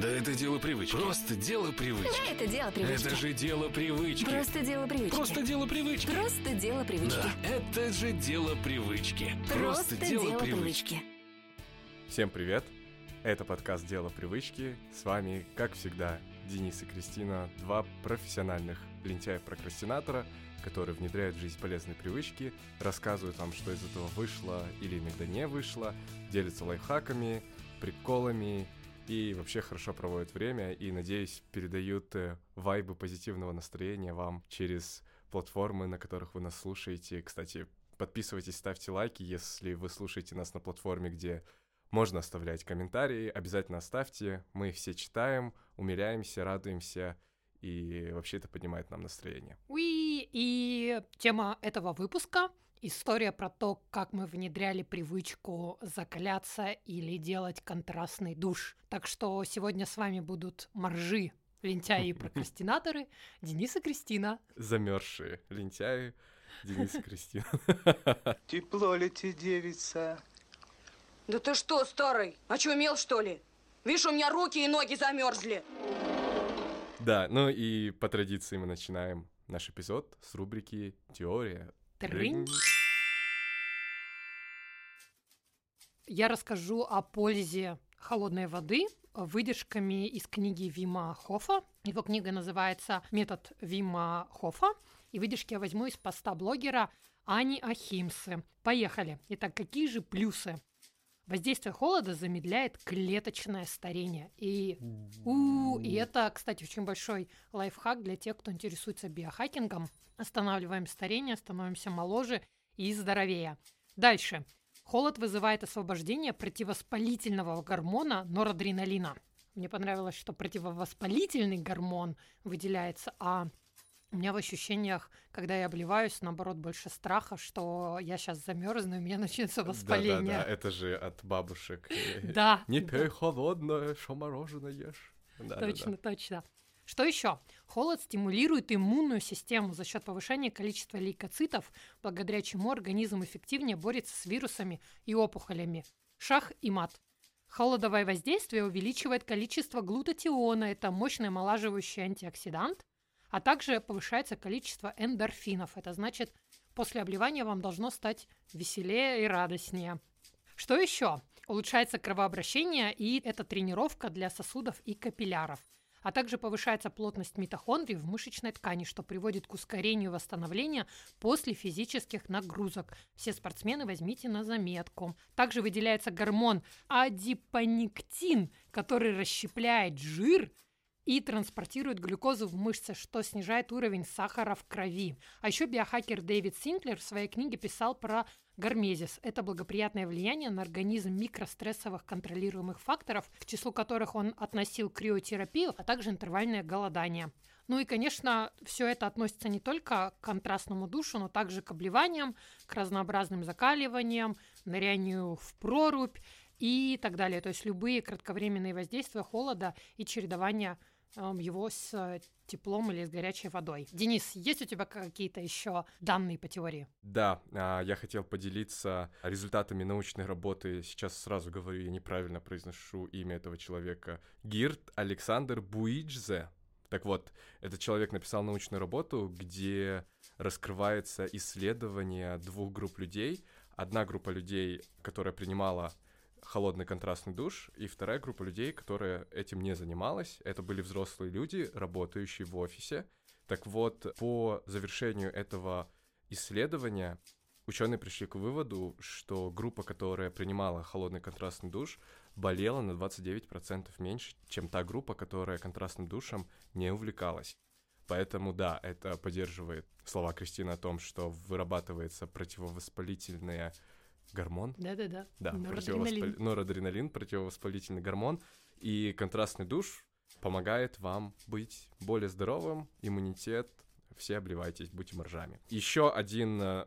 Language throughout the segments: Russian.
Да это дело привычки. Просто дело привычки. Это дело привычки. Это же дело привычки. Просто дело привычки. Просто дело привычки. Просто дело привычки. Да, это же дело привычки. Просто дело привычки. Всем привет! Это подкаст «Дело привычки». С вами, как всегда, Денис и Кристина, два профессиональных лентяя-прокрастинатора, которые внедряют в жизнь полезные привычки, рассказывают вам, что из этого вышло или иногда не вышло, делятся лайфхаками, приколами и вообще хорошо проводят время и, надеюсь, передают э, вайбы позитивного настроения вам через платформы, на которых вы нас слушаете. Кстати, подписывайтесь, ставьте лайки, если вы слушаете нас на платформе, где можно оставлять комментарии, обязательно оставьте, мы их все читаем, умиляемся, радуемся, и вообще это поднимает нам настроение. Уи! И тема этого выпуска — история про то, как мы внедряли привычку закаляться или делать контрастный душ. Так что сегодня с вами будут моржи, лентяи и прокрастинаторы, Денис и Кристина. Замерзшие лентяи, Денис и Кристина. Тепло ли тебе, девица? Да ты что, старый? Очумел, что ли? Видишь, у меня руки и ноги замерзли. Да, ну и по традиции мы начинаем наш эпизод с рубрики «Теория». Трынь. Я расскажу о пользе холодной воды выдержками из книги Вима Хофа. Его книга называется «Метод Вима Хофа». И выдержки я возьму из поста блогера Ани Ахимсы. Поехали. Итак, какие же плюсы? Воздействие холода замедляет клеточное старение. И, у, и это, кстати, очень большой лайфхак для тех, кто интересуется биохакингом. Останавливаем старение, становимся моложе и здоровее. Дальше. Холод вызывает освобождение противовоспалительного гормона норадреналина. Мне понравилось, что противовоспалительный гормон выделяется, а у меня в ощущениях, когда я обливаюсь, наоборот, больше страха, что я сейчас замерзну, и у меня начнется воспаление. Да-да-да, это же от бабушек. Да. Не пей холодное, что мороженое ешь. Точно, точно. Что еще? Холод стимулирует иммунную систему за счет повышения количества лейкоцитов, благодаря чему организм эффективнее борется с вирусами и опухолями. Шах и мат. Холодовое воздействие увеличивает количество глутатиона, это мощный омолаживающий антиоксидант, а также повышается количество эндорфинов. Это значит, после обливания вам должно стать веселее и радостнее. Что еще? Улучшается кровообращение, и это тренировка для сосудов и капилляров. А также повышается плотность митохондрий в мышечной ткани, что приводит к ускорению восстановления после физических нагрузок. Все спортсмены возьмите на заметку. Также выделяется гормон адипониктин, который расщепляет жир и транспортирует глюкозу в мышцы, что снижает уровень сахара в крови. А еще биохакер Дэвид Синклер в своей книге писал про гармезис. Это благоприятное влияние на организм микрострессовых контролируемых факторов, к числу которых он относил криотерапию, а также интервальное голодание. Ну и, конечно, все это относится не только к контрастному душу, но также к обливаниям, к разнообразным закаливаниям, нырянию в прорубь и так далее. То есть любые кратковременные воздействия холода и чередования его с э, теплом или с горячей водой. Денис, есть у тебя какие-то еще данные по теории? Да, а, я хотел поделиться результатами научной работы. Сейчас сразу говорю, я неправильно произношу имя этого человека. Гирт Александр Буиджзе. Так вот, этот человек написал научную работу, где раскрывается исследование двух групп людей. Одна группа людей, которая принимала холодный контрастный душ, и вторая группа людей, которая этим не занималась, это были взрослые люди, работающие в офисе. Так вот, по завершению этого исследования ученые пришли к выводу, что группа, которая принимала холодный контрастный душ, болела на 29% меньше, чем та группа, которая контрастным душем не увлекалась. Поэтому да, это поддерживает слова Кристины о том, что вырабатывается противовоспалительная гормон. Да-да-да. Да, Норадреналин. противовоспали- норадреналин, противовоспалительный гормон. И контрастный душ помогает вам быть более здоровым, иммунитет, все обливайтесь, будьте моржами. Еще один, э,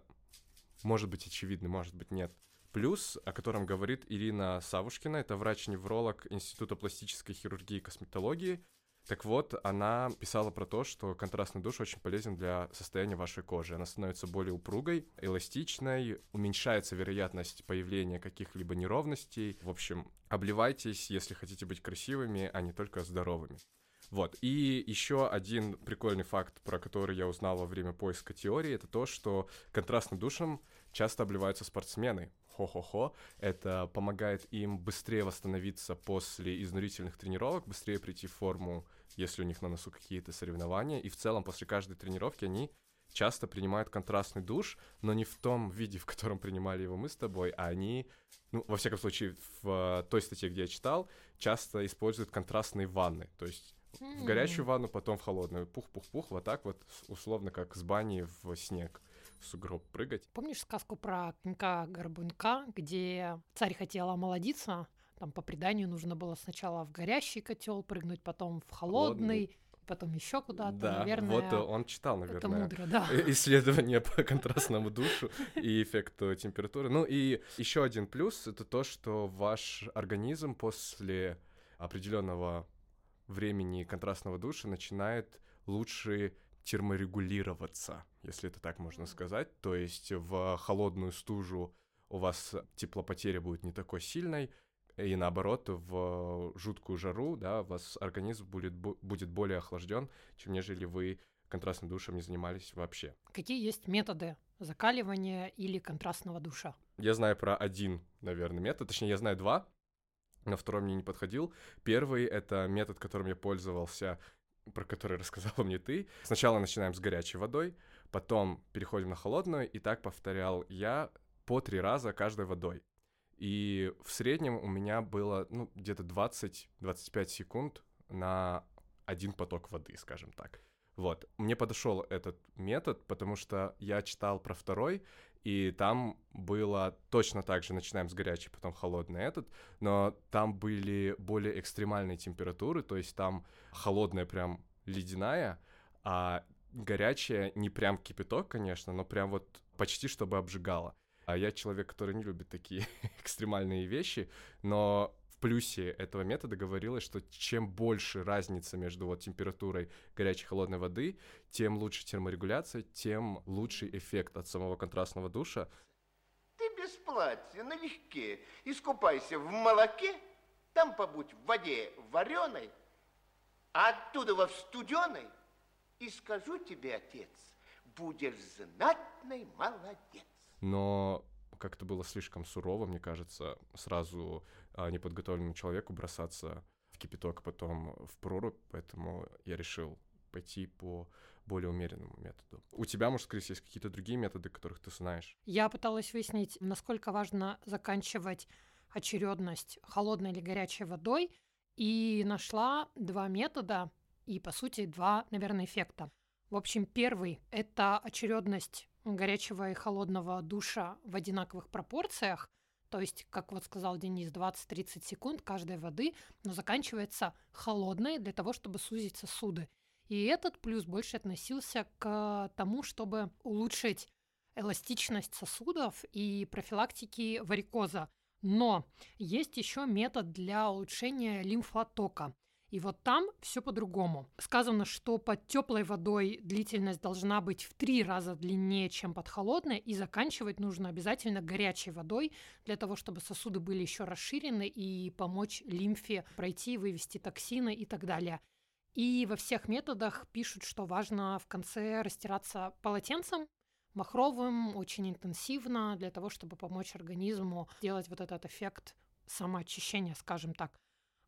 может быть, очевидный, может быть, нет, плюс, о котором говорит Ирина Савушкина, это врач-невролог Института пластической хирургии и косметологии. Так вот, она писала про то, что контрастный душ очень полезен для состояния вашей кожи. Она становится более упругой, эластичной, уменьшается вероятность появления каких-либо неровностей. В общем, обливайтесь, если хотите быть красивыми, а не только здоровыми. Вот. И еще один прикольный факт, про который я узнал во время поиска теории, это то, что контрастным душем часто обливаются спортсмены. Хо-хо-хо. Это помогает им быстрее восстановиться после изнурительных тренировок, быстрее прийти в форму, если у них на носу какие-то соревнования. И в целом после каждой тренировки они часто принимают контрастный душ, но не в том виде, в котором принимали его мы с тобой, а они, ну, во всяком случае, в той статье, где я читал, часто используют контрастные ванны. То есть в горячую ванну, потом в холодную. Пух-пух-пух, вот так вот, условно, как с бани в снег в сугроб прыгать. Помнишь сказку про конька-горбунька, где царь хотел омолодиться, там по преданию нужно было сначала в горящий котел прыгнуть, потом в холодный, Холодный. потом еще куда-то, Да, наверное. вот он читал, это наверное, мудро, да. э, исследование по контрастному душу и эффекту температуры. Ну и еще один плюс — это то, что ваш организм после определенного времени контрастного душа начинает лучше терморегулироваться, если это так можно сказать. То есть в холодную стужу у вас теплопотеря будет не такой сильной, и наоборот, в жуткую жару, да, у вас организм будет, бу- будет более охлажден, чем нежели вы контрастным душем не занимались вообще. Какие есть методы закаливания или контрастного душа? Я знаю про один, наверное, метод, точнее, я знаю два, но второй мне не подходил. Первый — это метод, которым я пользовался, про который рассказала мне ты. Сначала начинаем с горячей водой, потом переходим на холодную, и так повторял я по три раза каждой водой. И в среднем у меня было ну, где-то 20-25 секунд на один поток воды, скажем так. Вот. Мне подошел этот метод, потому что я читал про второй, и там было точно так же, начинаем с горячей, потом холодный этот, но там были более экстремальные температуры, то есть там холодная прям ледяная, а горячая не прям кипяток, конечно, но прям вот почти чтобы обжигала. А я человек, который не любит такие экстремальные вещи, но в плюсе этого метода говорилось, что чем больше разница между вот температурой горячей и холодной воды, тем лучше терморегуляция, тем лучший эффект от самого контрастного душа. Ты без платья, налегке, искупайся в молоке, там побудь в воде вареной, а оттуда во в студеной, и скажу тебе, отец, будешь знатный молодец. Но как-то было слишком сурово, мне кажется, сразу а, неподготовленному человеку бросаться в кипяток, потом в прорубь, поэтому я решил пойти по более умеренному методу. У тебя, может, Крис, есть какие-то другие методы, которых ты знаешь? Я пыталась выяснить, насколько важно заканчивать очередность холодной или горячей водой, и нашла два метода и, по сути, два, наверное, эффекта. В общем, первый – это очередность горячего и холодного душа в одинаковых пропорциях, то есть, как вот сказал Денис, 20-30 секунд каждой воды, но заканчивается холодной для того, чтобы сузить сосуды. И этот плюс больше относился к тому, чтобы улучшить эластичность сосудов и профилактики варикоза. Но есть еще метод для улучшения лимфотока. И вот там все по-другому. Сказано, что под теплой водой длительность должна быть в три раза длиннее, чем под холодной, и заканчивать нужно обязательно горячей водой для того, чтобы сосуды были еще расширены и помочь лимфе пройти, вывести токсины и так далее. И во всех методах пишут, что важно в конце растираться полотенцем, махровым, очень интенсивно, для того, чтобы помочь организму делать вот этот эффект самоочищения, скажем так.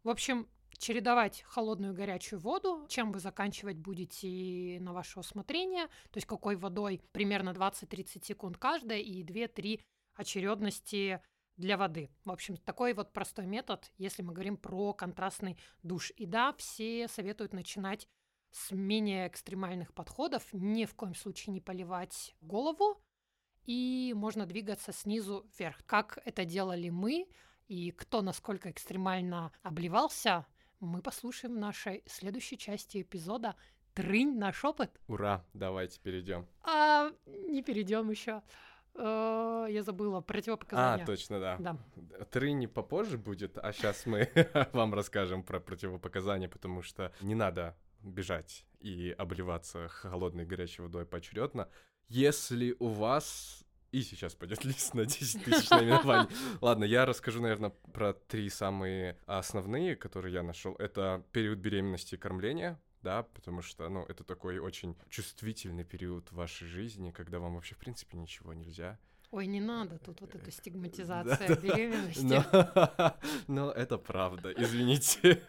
В общем, чередовать холодную и горячую воду, чем вы заканчивать будете на ваше усмотрение, то есть какой водой примерно 20-30 секунд каждая и 2-3 очередности для воды. В общем, такой вот простой метод, если мы говорим про контрастный душ. И да, все советуют начинать с менее экстремальных подходов, ни в коем случае не поливать голову, и можно двигаться снизу вверх. Как это делали мы, и кто насколько экстремально обливался, мы послушаем в нашей следующей части эпизода «Трынь наш опыт». Ура, давайте перейдем. А не перейдем еще. Э, Я забыла противопоказания. А, точно, да. Да. Трыни попозже будет, а сейчас мы вам расскажем про противопоказания, потому что не надо бежать и обливаться холодной горячей водой поочередно. Если у вас... И сейчас пойдет лист на 10 тысяч наименований. Ладно, я расскажу, наверное, про три самые основные, которые я нашел. Это период беременности и кормления, да, потому что, ну, это такой очень чувствительный период в вашей жизни, когда вам вообще, в принципе, ничего нельзя. Ой, не надо, тут вот эта Да, стигматизация да. беременности. Но, но это правда, извините.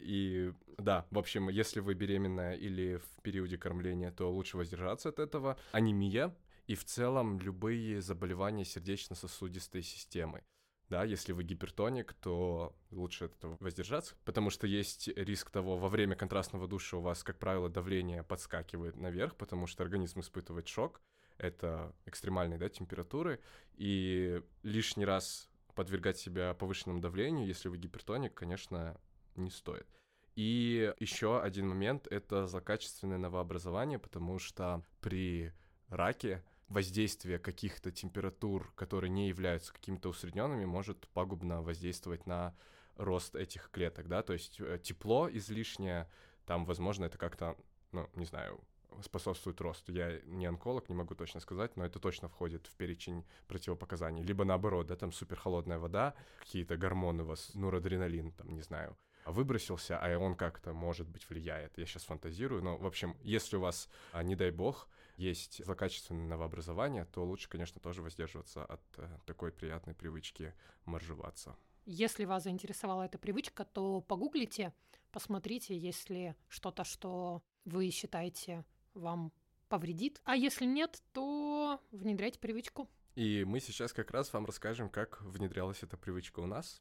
И да, в общем, если вы беременная или в периоде кормления, то лучше воздержаться от этого. Анемия и в целом любые заболевания сердечно-сосудистой системы. Да, если вы гипертоник, то лучше от этого воздержаться, потому что есть риск того, во время контрастного душа у вас, как правило, давление подскакивает наверх, потому что организм испытывает шок, это экстремальные да, температуры, и лишний раз подвергать себя повышенному давлению, если вы гипертоник, конечно, не стоит. И еще один момент — это злокачественное новообразование, потому что при раке воздействие каких-то температур, которые не являются какими-то усредненными, может пагубно воздействовать на рост этих клеток, да, то есть э, тепло излишнее, там, возможно, это как-то, ну, не знаю, способствует росту. Я не онколог, не могу точно сказать, но это точно входит в перечень противопоказаний. Либо наоборот, да, там суперхолодная вода, какие-то гормоны у вас, норадреналин, там, не знаю, выбросился, а он как-то, может быть, влияет. Я сейчас фантазирую, но, в общем, если у вас, а, не дай бог, есть злокачественное новообразование, то лучше, конечно, тоже воздерживаться от э, такой приятной привычки моржеваться. Если вас заинтересовала эта привычка, то погуглите, посмотрите, если что-то, что вы считаете вам повредит. А если нет, то внедряйте привычку. И мы сейчас как раз вам расскажем, как внедрялась эта привычка у нас.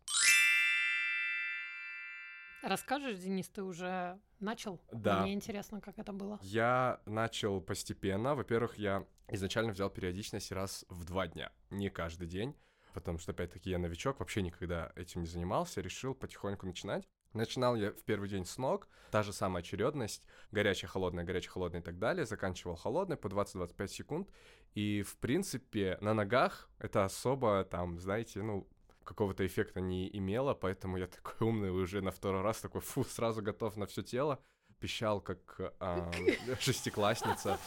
Расскажешь, Денис, ты уже начал? Да. Мне интересно, как это было. Я начал постепенно. Во-первых, я изначально взял периодичность раз в два дня, не каждый день, потому что, опять-таки, я новичок, вообще никогда этим не занимался, решил потихоньку начинать. Начинал я в первый день с ног, та же самая очередность, горячая, холодная, горячая, холодная и так далее, заканчивал холодной по 20-25 секунд, и, в принципе, на ногах это особо, там, знаете, ну, какого-то эффекта не имело, поэтому я такой умный уже на второй раз такой, фу, сразу готов на все тело, пищал как а, шестиклассница.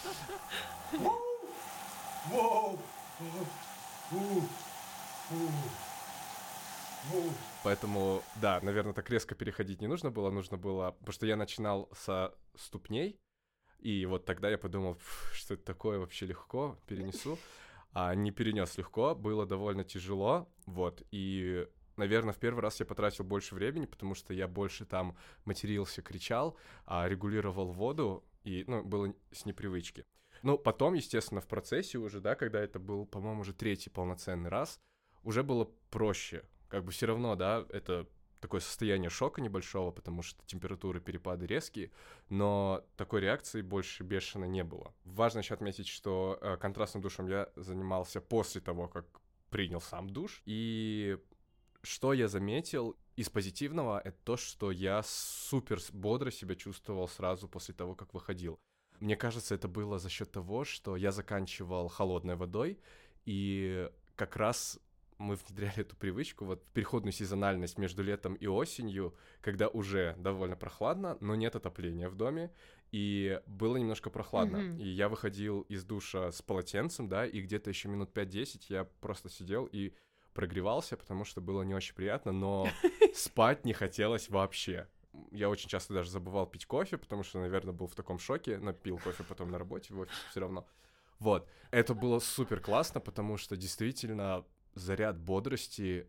Поэтому, да, наверное, так резко переходить не нужно было, нужно было, потому что я начинал со ступней, и вот тогда я подумал, «Пф, что это такое вообще легко, перенесу. А не перенес легко, было довольно тяжело, вот, и Наверное, в первый раз я потратил больше времени, потому что я больше там матерился, кричал, а регулировал воду, и, ну, было с непривычки. Ну, потом, естественно, в процессе уже, да, когда это был, по-моему, уже третий полноценный раз, уже было проще. Как бы все равно, да, это такое состояние шока небольшого, потому что температуры перепады резкие, но такой реакции больше бешено не было. Важно еще отметить, что э, контрастным душем я занимался после того, как принял сам душ, и что я заметил из позитивного, это то, что я супер бодро себя чувствовал сразу после того, как выходил. Мне кажется, это было за счет того, что я заканчивал холодной водой, и как раз мы внедряли эту привычку, вот переходную сезональность между летом и осенью, когда уже довольно прохладно, но нет отопления в доме, и было немножко прохладно. Мгм. И я выходил из душа с полотенцем, да, и где-то еще минут 5-10 я просто сидел и прогревался, потому что было не очень приятно, но спать не хотелось вообще. Я очень часто даже забывал пить кофе, потому что, наверное, был в таком шоке, но пил кофе потом на работе в офисе все равно. Вот. Это было супер классно, потому что действительно заряд бодрости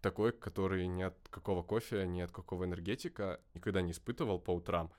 такой, который ни от какого кофе, ни от какого энергетика никогда не испытывал по утрам.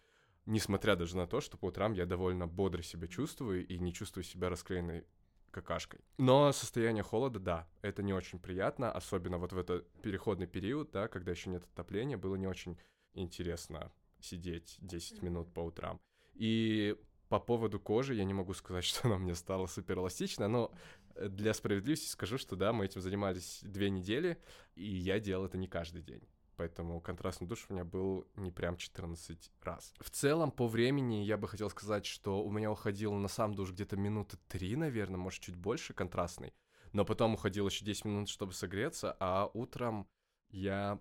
Несмотря даже на то, что по утрам я довольно бодро себя чувствую и не чувствую себя расклеенной какашкой. Но состояние холода, да, это не очень приятно, особенно вот в этот переходный период, да, когда еще нет отопления, было не очень интересно сидеть 10 минут по утрам. И по поводу кожи я не могу сказать, что она мне стала супер эластична, но для справедливости скажу, что да, мы этим занимались две недели, и я делал это не каждый день. Поэтому контрастный душ у меня был не прям 14 раз. В целом, по времени я бы хотел сказать, что у меня уходило на сам душ где-то минуты три, наверное, может, чуть больше контрастный. но потом уходил еще 10 минут, чтобы согреться, а утром я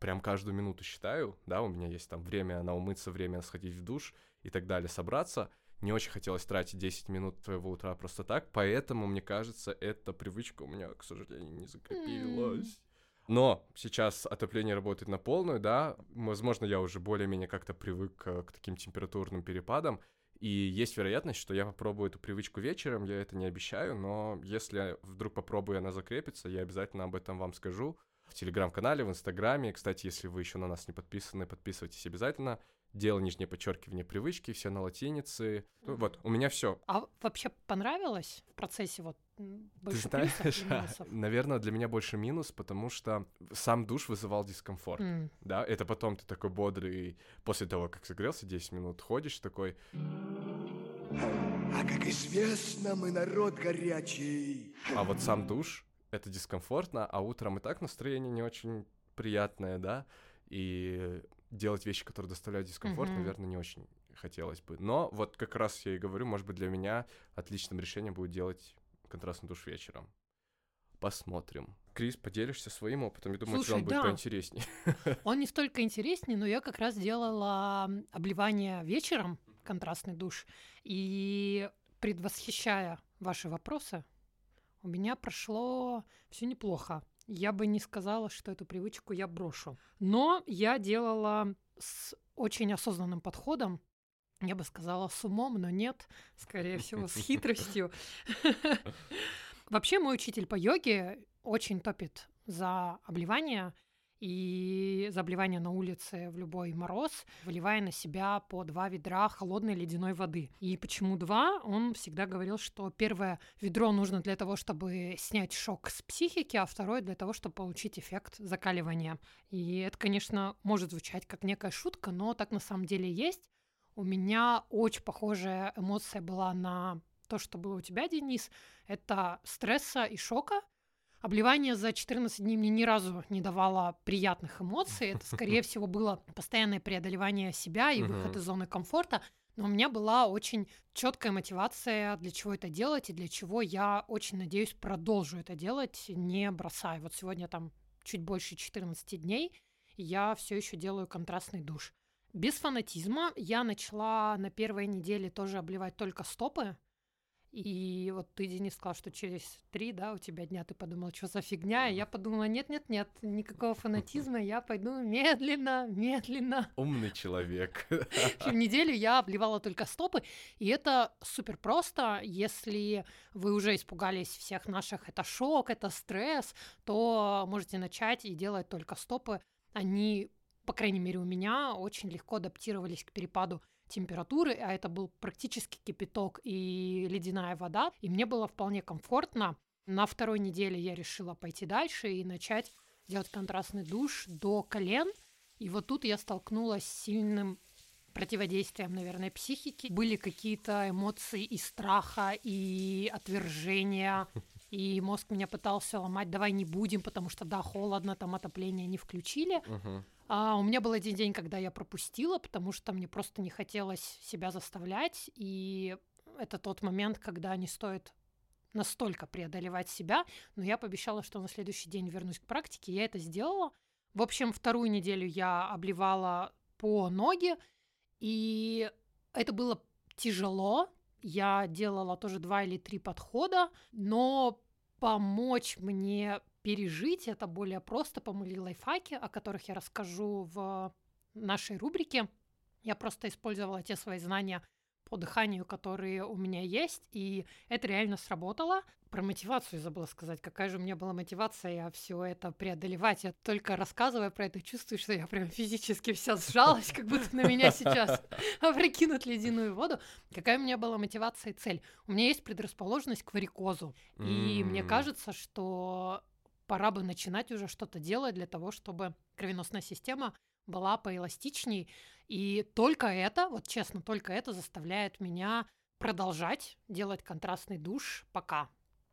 прям каждую минуту считаю, да, у меня есть там время на умыться, время сходить в душ и так далее, собраться. Не очень хотелось тратить 10 минут твоего утра просто так, поэтому, мне кажется, эта привычка у меня, к сожалению, не закрепилась. Но сейчас отопление работает на полную, да, возможно, я уже более-менее как-то привык э, к таким температурным перепадам, и есть вероятность, что я попробую эту привычку вечером, я это не обещаю, но если вдруг попробую, она закрепится, я обязательно об этом вам скажу в телеграм-канале, в инстаграме. Кстати, если вы еще на нас не подписаны, подписывайтесь обязательно. Дело нижнее подчеркивание привычки, все на латинице. Ну, вот, у меня все. А вообще понравилось в процессе вот м, Ты больше знаешь, плюсов минусов? наверное, для меня больше минус, потому что сам душ вызывал дискомфорт. М, Да, это потом ты такой бодрый, после того, как согрелся 10 минут, ходишь такой, А как известно, мы народ горячий. а вот сам душ, это дискомфортно, а утром и так настроение не очень приятное, да, и делать вещи, которые доставляют дискомфорт, Мгм. наверное, не очень хотелось бы. Но вот как раз я и говорю, может быть, для меня отличным решением будет делать контрастный душ вечером. Посмотрим. Крис, поделишься своим опытом? Я думаю, Слушай, он будет да. поинтереснее. Он не столько интереснее, но я как раз делала обливание вечером, контрастный душ, и предвосхищая ваши вопросы, у меня прошло все неплохо. Я бы не сказала, что эту привычку я брошу. Но я делала с очень осознанным подходом. Я бы сказала с умом, но нет, скорее всего, с хитростью. Вообще мой учитель по йоге очень топит за обливание и за обливание на улице в любой мороз, выливая на себя по два ведра холодной ледяной воды. И почему два? Он всегда говорил, что первое ведро нужно для того, чтобы снять шок с психики, а второе для того, чтобы получить эффект закаливания. И это, конечно, может звучать как некая шутка, но так на самом деле есть. У меня очень похожая эмоция была на то, что было у тебя, Денис. Это стресса и шока. Обливание за 14 дней мне ни разу не давало приятных эмоций. Это, скорее всего, было постоянное преодолевание себя и выход из зоны комфорта. Но у меня была очень четкая мотивация, для чего это делать, и для чего я очень надеюсь продолжу это делать, не бросая. Вот сегодня там чуть больше 14 дней, и я все еще делаю контрастный душ. Без фанатизма я начала на первой неделе тоже обливать только стопы. И вот ты, Денис, сказал, что через три, да, у тебя дня ты подумал, что за фигня, и я подумала, нет-нет-нет, никакого фанатизма, я пойду медленно, медленно. Умный человек. В общем, неделю я обливала только стопы, и это супер просто. Если вы уже испугались всех наших, это шок, это стресс, то можете начать и делать только стопы. Они, по крайней мере, у меня очень легко адаптировались к перепаду температуры, а это был практически кипяток и ледяная вода, и мне было вполне комфортно. На второй неделе я решила пойти дальше и начать делать контрастный душ до колен. И вот тут я столкнулась с сильным противодействием, наверное, психики. Были какие-то эмоции и страха, и отвержения, и мозг меня пытался ломать, давай не будем, потому что, да, холодно, там отопление не включили. Мгм. А у меня был один день, когда я пропустила, потому что мне просто не хотелось себя заставлять, и это тот момент, когда не стоит настолько преодолевать себя, но я пообещала, что на следующий день вернусь к практике, я это сделала. В общем, вторую неделю я обливала по ноги, и это было тяжело. Я делала тоже два или три подхода, но помочь мне пережить это более просто помогли лайфхаки, о которых я расскажу в нашей рубрике. Я просто использовала те свои знания по дыханию, которые у меня есть, и это реально сработало. Про мотивацию забыла сказать. Какая же у меня была мотивация все это преодолевать. Я только рассказывая про это, чувствую, что я прям физически вся сжалась, как будто на меня сейчас опрокинут ледяную воду. Какая у меня была мотивация и цель? У меня есть предрасположенность к варикозу. И мне кажется, что пора бы начинать уже что-то делать для того, чтобы кровеносная система была поэластичней. И только это, вот честно, только это заставляет меня продолжать делать контрастный душ пока.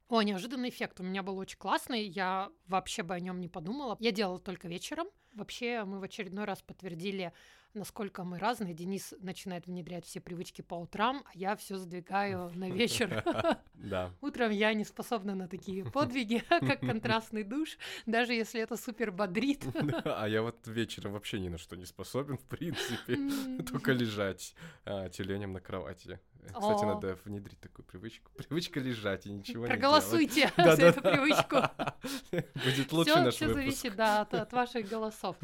О, неожиданный эффект у меня был очень классный, я вообще бы о нем не подумала. Я делала только вечером. Вообще мы в очередной раз подтвердили насколько мы разные. Денис начинает внедрять все привычки по утрам, а я все сдвигаю на вечер. Да. Утром я не способна на такие подвиги, как контрастный душ, даже если это супер бодрит. А я вот вечером вообще ни на что не способен, в принципе. Только лежать а, тюленем на кровати. Кстати, надо внедрить такую привычку. Привычка лежать и ничего не делать. Проголосуйте за эту привычку. Будет лучше Все, наш все выпуск. зависит, да, от, от ваших голосов.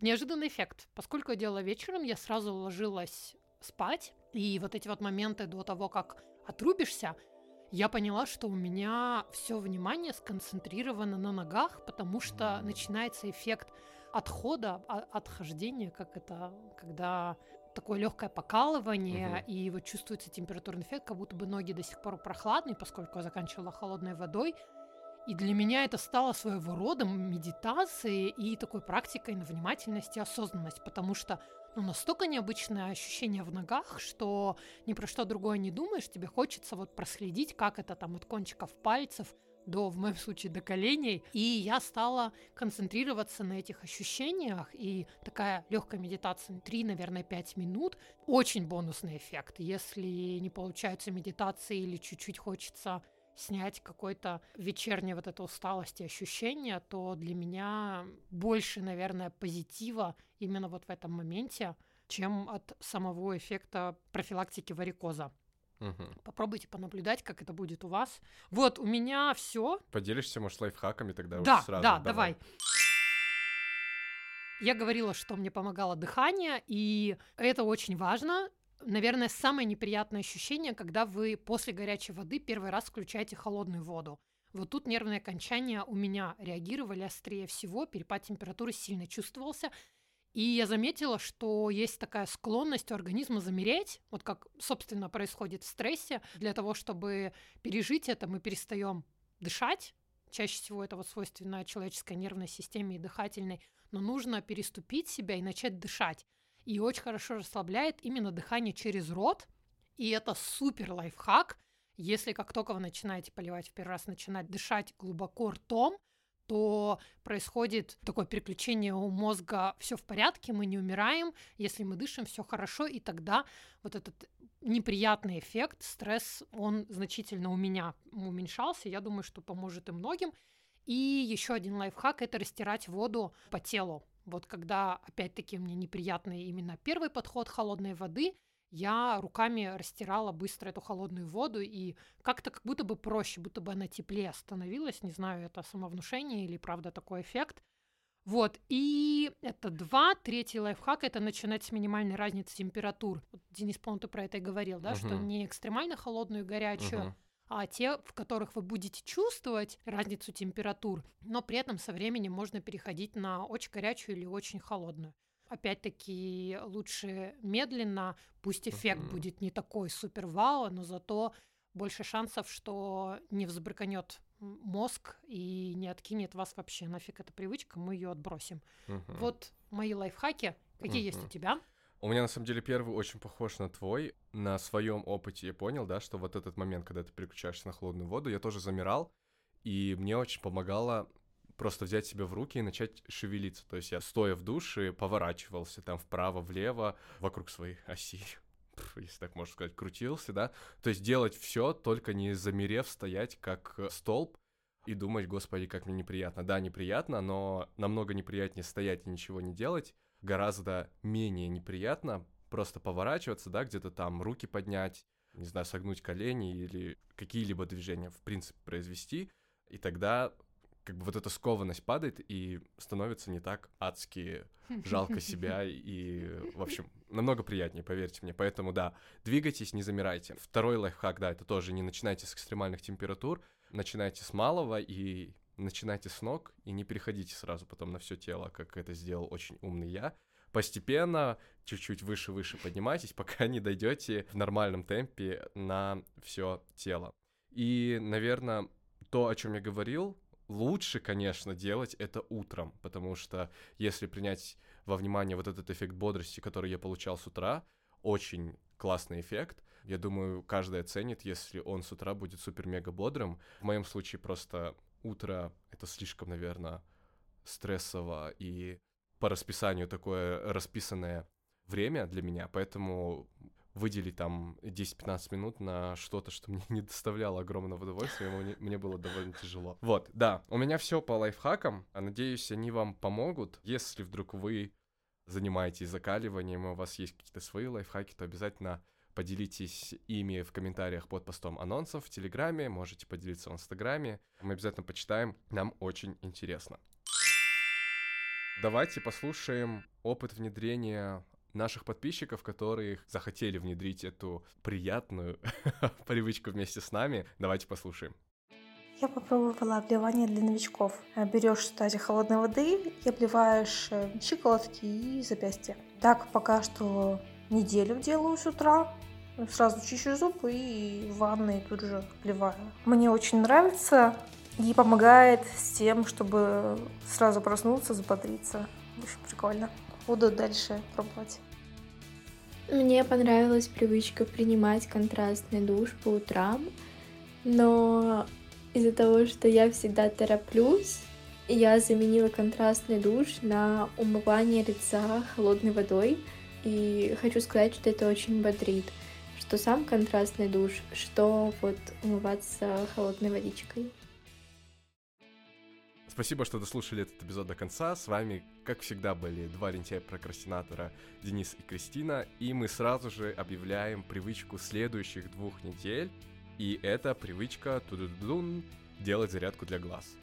Неожиданный эффект. Поскольку я делала вечером, я сразу ложилась спать, и вот эти вот моменты до того, как отрубишься, я поняла, что у меня все внимание сконцентрировано на ногах, потому что начинается эффект отхода, а- отхождения, как это, когда такое легкое покалывание, Мгм. и вот чувствуется температурный эффект, как будто бы ноги до сих пор прохладные, поскольку я заканчивала холодной водой. И для меня это стало своего рода медитацией и такой практикой на внимательность и осознанность, потому что ну, настолько необычное ощущение в ногах, что ни про что другое не думаешь, тебе хочется вот проследить, как это там от кончиков пальцев до, в моем случае, до коленей. И я стала концентрироваться на этих ощущениях, и такая легкая медитация, 3, наверное, 5 минут, очень бонусный эффект. Если не получаются медитации или чуть-чуть хочется снять какой-то вечерней вот этой усталости ощущения, то для меня больше, наверное, позитива именно вот в этом моменте, чем от самого эффекта профилактики варикоза. Мгм. Попробуйте понаблюдать, как это будет у вас. Вот, у меня все. Поделишься, может, лайфхаками тогда уже Да, сразу? да, давай. Я говорила, что мне помогало дыхание, и это очень важно. Наверное, самое неприятное ощущение, когда вы после горячей воды первый раз включаете холодную воду. Вот тут нервные окончания у меня реагировали острее всего, перепад температуры сильно чувствовался. И я заметила, что есть такая склонность у организма замереть, вот как, собственно, происходит в стрессе. Для того, чтобы пережить это, мы перестаем дышать. Чаще всего это вот свойственно человеческой нервной системе и дыхательной. Но нужно переступить себя и начать дышать. И очень хорошо расслабляет именно дыхание через рот. И это супер лайфхак. Если как только вы начинаете поливать в первый раз, начинать дышать глубоко ртом, то происходит такое переключение у мозга, все в порядке, мы не умираем, если мы дышим, все хорошо, и тогда вот этот неприятный эффект, стресс, он значительно у меня уменьшался, я думаю, что поможет и многим. И еще один лайфхак – это растирать воду по телу. Вот когда, опять-таки, мне неприятный именно первый подход холодной воды, я руками растирала быстро эту холодную воду, и как-то как будто бы проще, будто бы она теплее становилась. Не знаю, это самовнушение или правда такой эффект. Вот, и это два. Третий лайфхак – это начинать с минимальной разницы температур. Вот, Денис, по-моему, ты про это и говорил, да, что Мгм. не экстремально холодную и горячую, Мгм. А те, в которых вы будете чувствовать разницу температур, но при этом со временем можно переходить на очень горячую или очень холодную. Опять-таки лучше медленно, пусть эффект Мгм. будет не такой супер вау, но зато больше шансов, что не взбрыканет мозг и не откинет вас вообще. Нафиг эта привычка, мы ее отбросим. Мгм. Вот мои лайфхаки. Какие есть у тебя? У меня на самом деле первый очень похож на твой. На своем опыте я понял, да, что вот этот момент, когда ты переключаешься на холодную воду, я тоже замирал, и мне очень помогало просто взять себя в руки и начать шевелиться. То есть я, стоя в душе, поворачивался там вправо-влево, вокруг своей оси, если так можно сказать, крутился, да. То есть делать все, только не замерев, стоять как э, столб и думать, господи, как мне неприятно. Да, неприятно, но намного неприятнее стоять и ничего не делать, гораздо менее неприятно просто поворачиваться, да, где-то там руки поднять, не знаю, согнуть колени или какие-либо движения, в принципе, произвести, и тогда как бы вот эта скованность падает и становится не так адски жалко себя и, в общем, намного приятнее, поверьте мне. Поэтому, да, двигайтесь, не замирайте. Второй лайфхак, да, это тоже не начинайте с экстремальных температур, начинайте с малого и начинайте с ног и не переходите сразу потом на все тело, как это сделал очень умный я. Постепенно, чуть-чуть выше-выше поднимайтесь, пока не дойдете в нормальном темпе на все тело. И, наверное, то, о чем я говорил, лучше, конечно, делать это утром, потому что если принять во внимание вот этот эффект бодрости, который я получал с утра, очень классный эффект. Я думаю, каждый оценит, если он с утра будет супер-мега бодрым. В моем случае просто утро — это слишком, наверное, стрессово и по расписанию такое расписанное время для меня, поэтому выделить там 10-15 минут на что-то, что мне не доставляло огромного удовольствия, мне, было довольно тяжело. Вот, да, у меня все по лайфхакам, а надеюсь, они вам помогут. Если вдруг вы занимаетесь закаливанием, и у вас есть какие-то свои лайфхаки, то обязательно поделитесь ими в комментариях под постом анонсов в Телеграме, можете поделиться в Инстаграме. Мы обязательно почитаем, нам очень интересно. Давайте послушаем опыт внедрения наших подписчиков, которые захотели внедрить эту приятную привычку вместе с нами. Давайте послушаем. Я попробовала обливание для новичков. Берешь стадию холодной воды и обливаешь э, щиколотки и запястья. Так пока что неделю делаю с утра. Сразу чищу зубы и в ванной тут же обливаю. Мне очень нравится и помогает с тем, чтобы сразу проснуться. В общем, прикольно. Буду дальше пробовать. Мне понравилась привычка принимать контрастный душ по утрам, но из-за того, что я всегда тороплюсь, я заменила контрастный душ на умывание лица холодной водой. И хочу сказать, что это очень бодрит. Что сам контрастный душ, что вот умываться холодной водичкой. Спасибо, что дослушали этот эпизод до конца. С вами, как всегда, были два лентяя-прокрастинатора Денис и Кристина. И мы сразу же объявляем привычку следующих двух недель. И это привычка делать зарядку для глаз.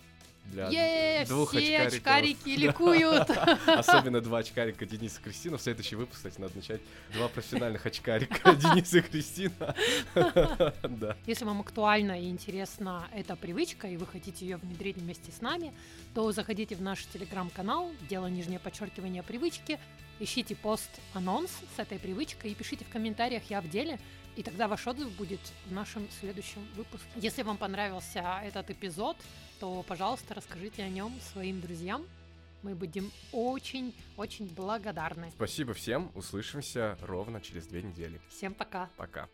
Для Е, двух все очкариков. очкарики ликуют. Особенно два очкарика Денис и Кристина. В следующий выпуск, кстати, надо начать два профессиональных очкарика Денис и Кристина. Да. Если вам актуальна и интересна эта привычка, и вы хотите ее внедрить вместе с нами, то заходите в наш телеграм-канал, дело нижнее подчеркивание привычки, ищите пост-анонс с этой привычкой и пишите в комментариях «Я в деле», и тогда ваш отзыв будет в нашем следующем выпуске. Если вам понравился этот эпизод, то, пожалуйста, расскажите о нем своим друзьям. Мы будем очень-очень благодарны. Спасибо всем. Услышимся ровно через две недели. Всем пока. Пока.